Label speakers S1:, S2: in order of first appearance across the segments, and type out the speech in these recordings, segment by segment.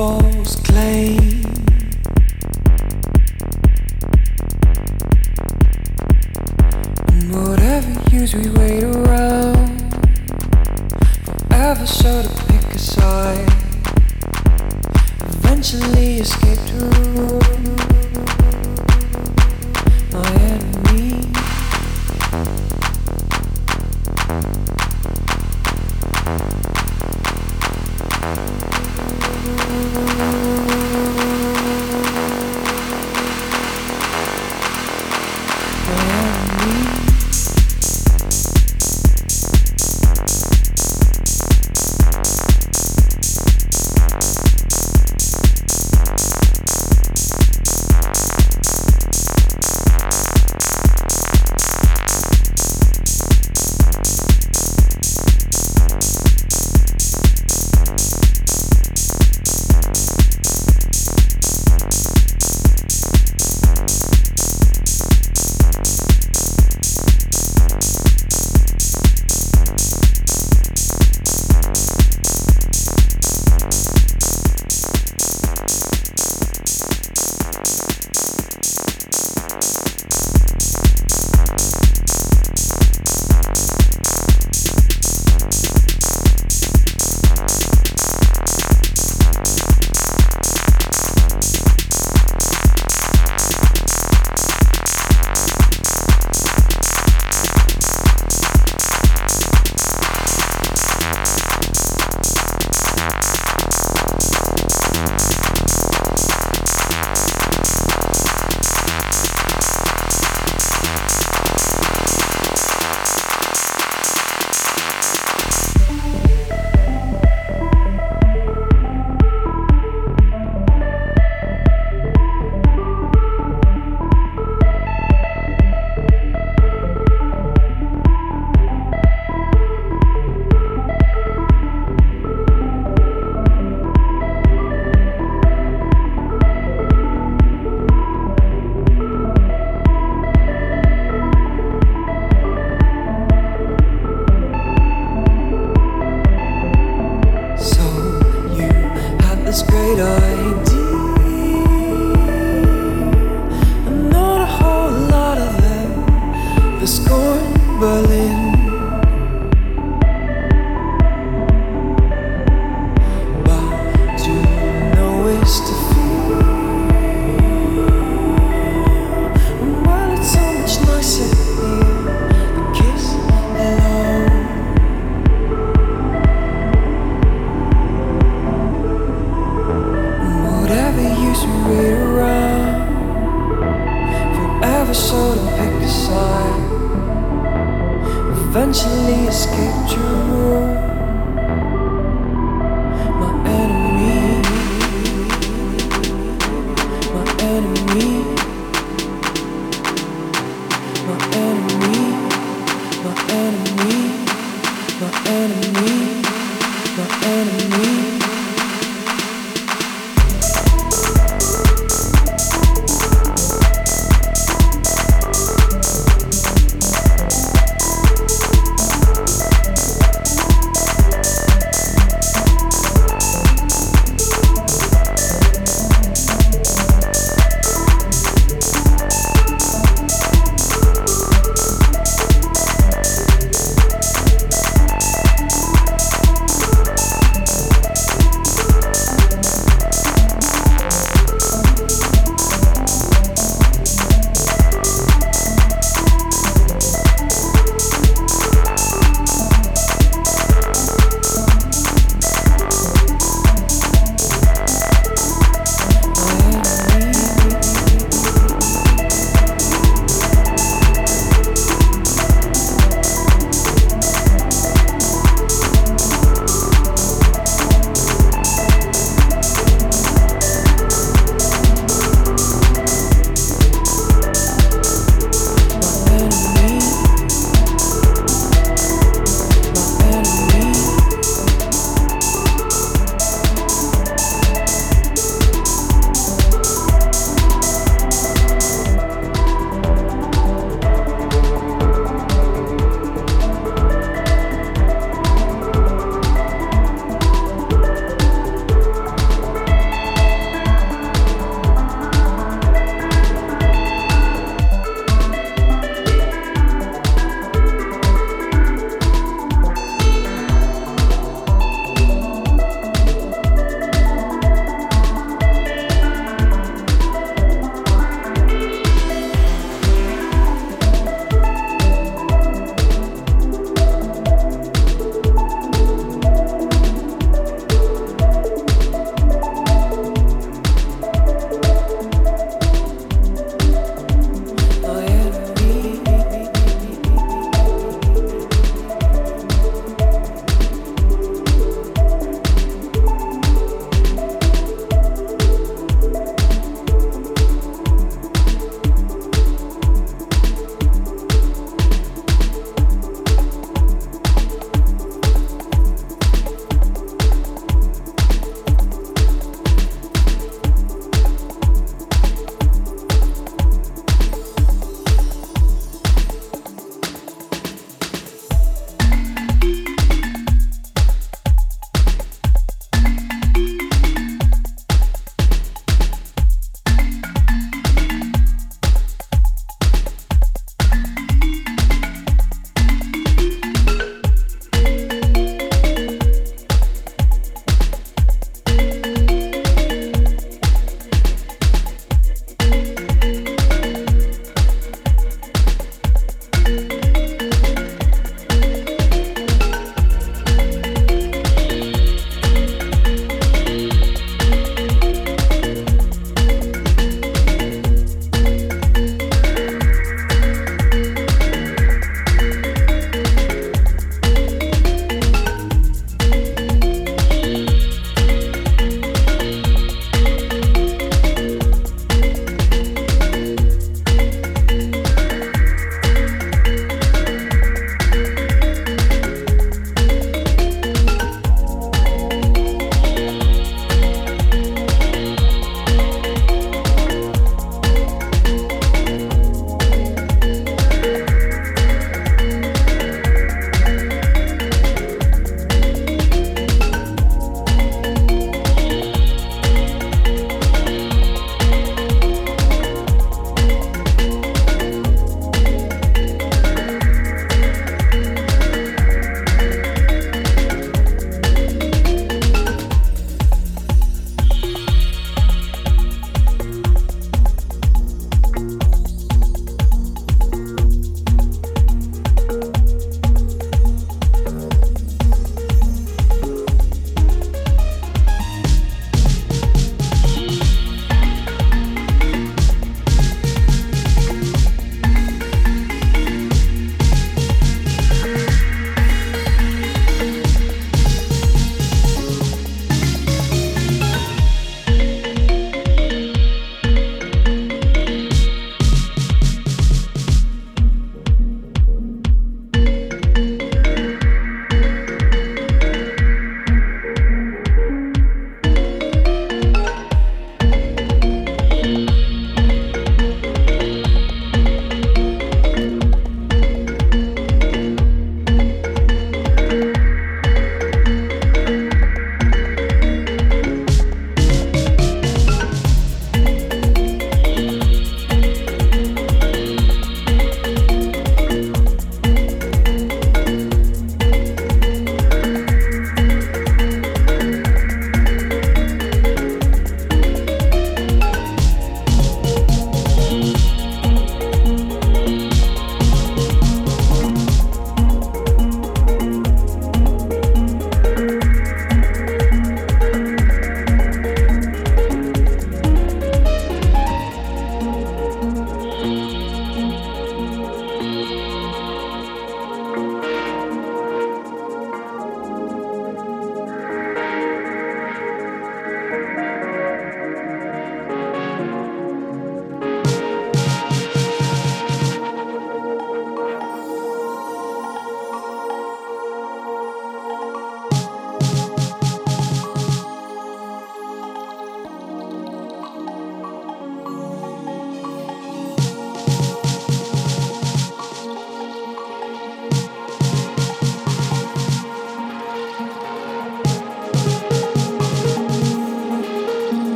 S1: Oh.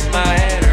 S1: get my head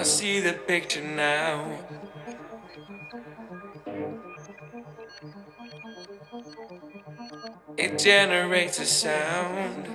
S1: I see the picture now. It generates a sound.